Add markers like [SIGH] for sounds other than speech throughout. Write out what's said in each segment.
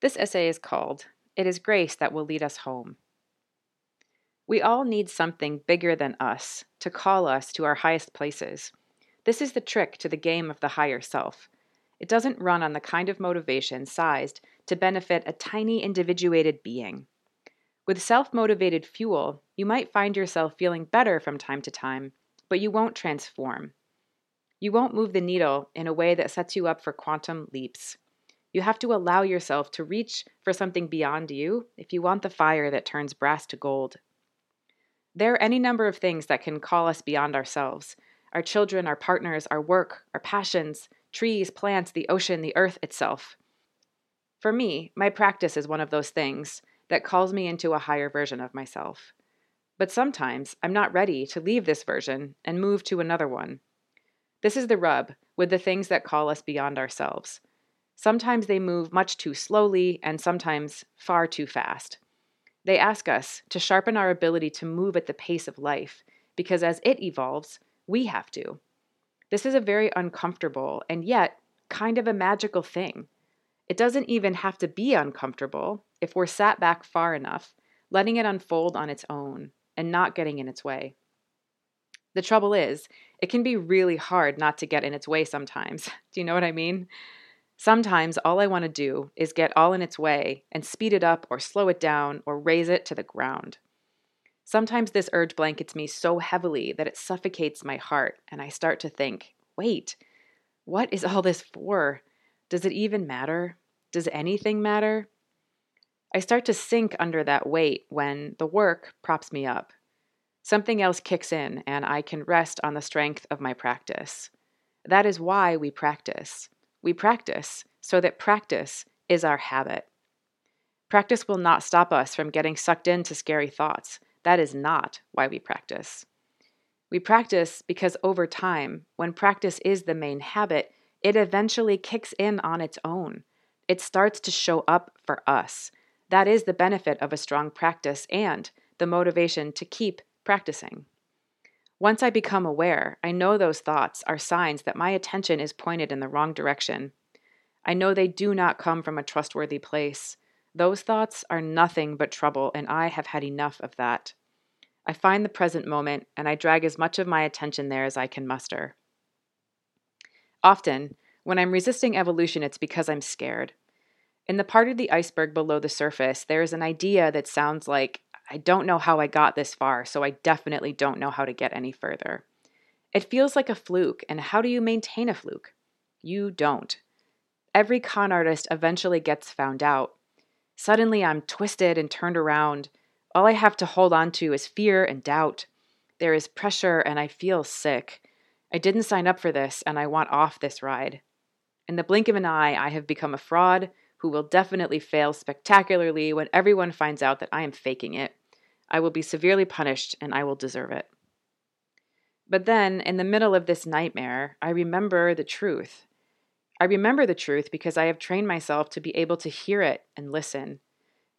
This essay is called It is Grace That Will Lead Us Home. We all need something bigger than us to call us to our highest places. This is the trick to the game of the higher self. It doesn't run on the kind of motivation sized to benefit a tiny individuated being. With self motivated fuel, you might find yourself feeling better from time to time, but you won't transform. You won't move the needle in a way that sets you up for quantum leaps. You have to allow yourself to reach for something beyond you if you want the fire that turns brass to gold. There are any number of things that can call us beyond ourselves our children, our partners, our work, our passions, trees, plants, the ocean, the earth itself. For me, my practice is one of those things that calls me into a higher version of myself. But sometimes I'm not ready to leave this version and move to another one. This is the rub with the things that call us beyond ourselves. Sometimes they move much too slowly and sometimes far too fast. They ask us to sharpen our ability to move at the pace of life, because as it evolves, we have to. This is a very uncomfortable and yet kind of a magical thing. It doesn't even have to be uncomfortable if we're sat back far enough, letting it unfold on its own and not getting in its way. The trouble is, it can be really hard not to get in its way sometimes. [LAUGHS] Do you know what I mean? Sometimes all I want to do is get all in its way and speed it up or slow it down or raze it to the ground. Sometimes this urge blankets me so heavily that it suffocates my heart, and I start to think wait, what is all this for? Does it even matter? Does anything matter? I start to sink under that weight when the work props me up. Something else kicks in, and I can rest on the strength of my practice. That is why we practice. We practice so that practice is our habit. Practice will not stop us from getting sucked into scary thoughts. That is not why we practice. We practice because over time, when practice is the main habit, it eventually kicks in on its own. It starts to show up for us. That is the benefit of a strong practice and the motivation to keep practicing. Once I become aware, I know those thoughts are signs that my attention is pointed in the wrong direction. I know they do not come from a trustworthy place. Those thoughts are nothing but trouble, and I have had enough of that. I find the present moment and I drag as much of my attention there as I can muster. Often, when I'm resisting evolution, it's because I'm scared. In the part of the iceberg below the surface, there is an idea that sounds like I don't know how I got this far, so I definitely don't know how to get any further. It feels like a fluke, and how do you maintain a fluke? You don't. Every con artist eventually gets found out. Suddenly I'm twisted and turned around. All I have to hold on to is fear and doubt. There is pressure, and I feel sick. I didn't sign up for this, and I want off this ride. In the blink of an eye, I have become a fraud who will definitely fail spectacularly when everyone finds out that I am faking it. I will be severely punished and I will deserve it. But then, in the middle of this nightmare, I remember the truth. I remember the truth because I have trained myself to be able to hear it and listen.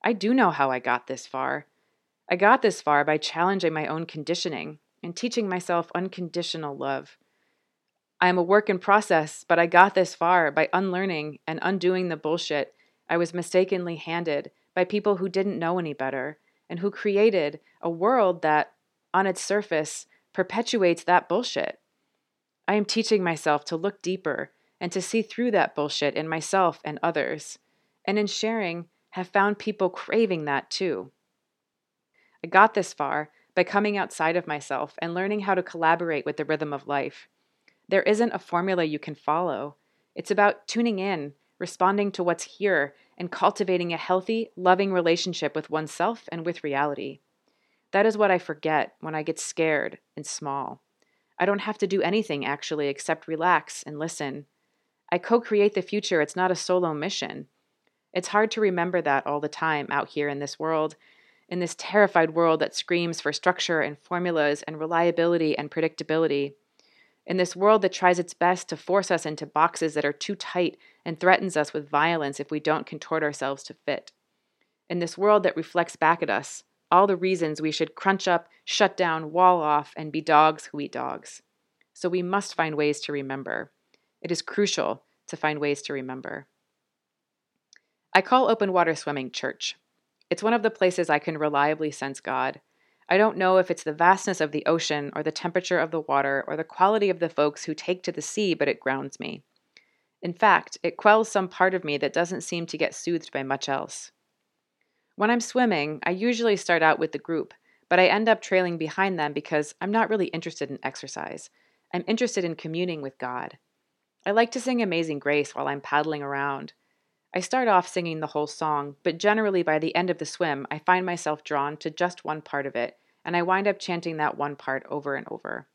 I do know how I got this far. I got this far by challenging my own conditioning and teaching myself unconditional love. I am a work in process, but I got this far by unlearning and undoing the bullshit I was mistakenly handed by people who didn't know any better and who created a world that, on its surface, perpetuates that bullshit. I am teaching myself to look deeper and to see through that bullshit in myself and others, and in sharing, have found people craving that too. I got this far by coming outside of myself and learning how to collaborate with the rhythm of life. There isn't a formula you can follow. It's about tuning in, responding to what's here, and cultivating a healthy, loving relationship with oneself and with reality. That is what I forget when I get scared and small. I don't have to do anything actually except relax and listen. I co create the future, it's not a solo mission. It's hard to remember that all the time out here in this world, in this terrified world that screams for structure and formulas and reliability and predictability in this world that tries its best to force us into boxes that are too tight and threatens us with violence if we don't contort ourselves to fit. In this world that reflects back at us all the reasons we should crunch up, shut down, wall off, and be dogs who eat dogs. So we must find ways to remember. It is crucial to find ways to remember. I call open water swimming church. It's one of the places I can reliably sense God. I don't know if it's the vastness of the ocean, or the temperature of the water, or the quality of the folks who take to the sea, but it grounds me. In fact, it quells some part of me that doesn't seem to get soothed by much else. When I'm swimming, I usually start out with the group, but I end up trailing behind them because I'm not really interested in exercise. I'm interested in communing with God. I like to sing Amazing Grace while I'm paddling around. I start off singing the whole song, but generally by the end of the swim, I find myself drawn to just one part of it, and I wind up chanting that one part over and over.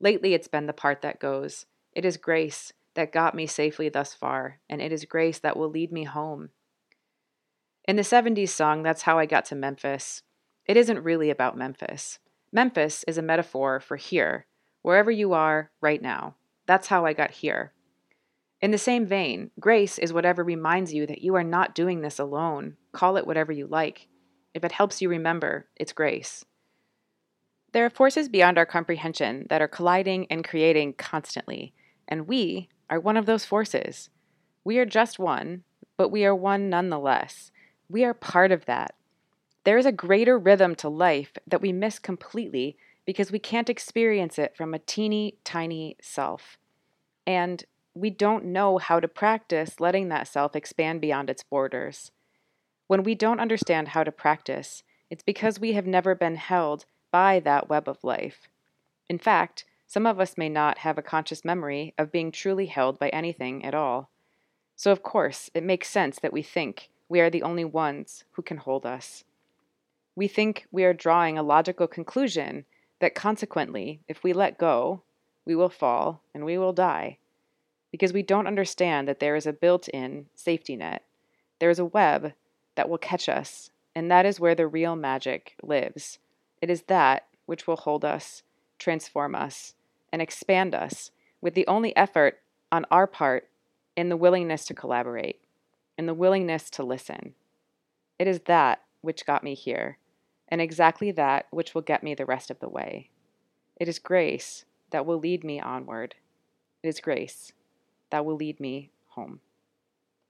Lately, it's been the part that goes, It is grace that got me safely thus far, and it is grace that will lead me home. In the 70s song, That's How I Got to Memphis, it isn't really about Memphis. Memphis is a metaphor for here, wherever you are right now. That's how I got here. In the same vein, grace is whatever reminds you that you are not doing this alone. Call it whatever you like. If it helps you remember, it's grace. There are forces beyond our comprehension that are colliding and creating constantly, and we are one of those forces. We are just one, but we are one nonetheless. We are part of that. There is a greater rhythm to life that we miss completely because we can't experience it from a teeny tiny self. And we don't know how to practice letting that self expand beyond its borders. When we don't understand how to practice, it's because we have never been held by that web of life. In fact, some of us may not have a conscious memory of being truly held by anything at all. So, of course, it makes sense that we think we are the only ones who can hold us. We think we are drawing a logical conclusion that consequently, if we let go, we will fall and we will die because we don't understand that there is a built in safety net. There is a web that will catch us, and that is where the real magic lives. It is that which will hold us, transform us, and expand us, with the only effort on our part in the willingness to collaborate, in the willingness to listen. It is that which got me here, and exactly that which will get me the rest of the way. It is grace that will lead me onward. It is grace that will lead me home.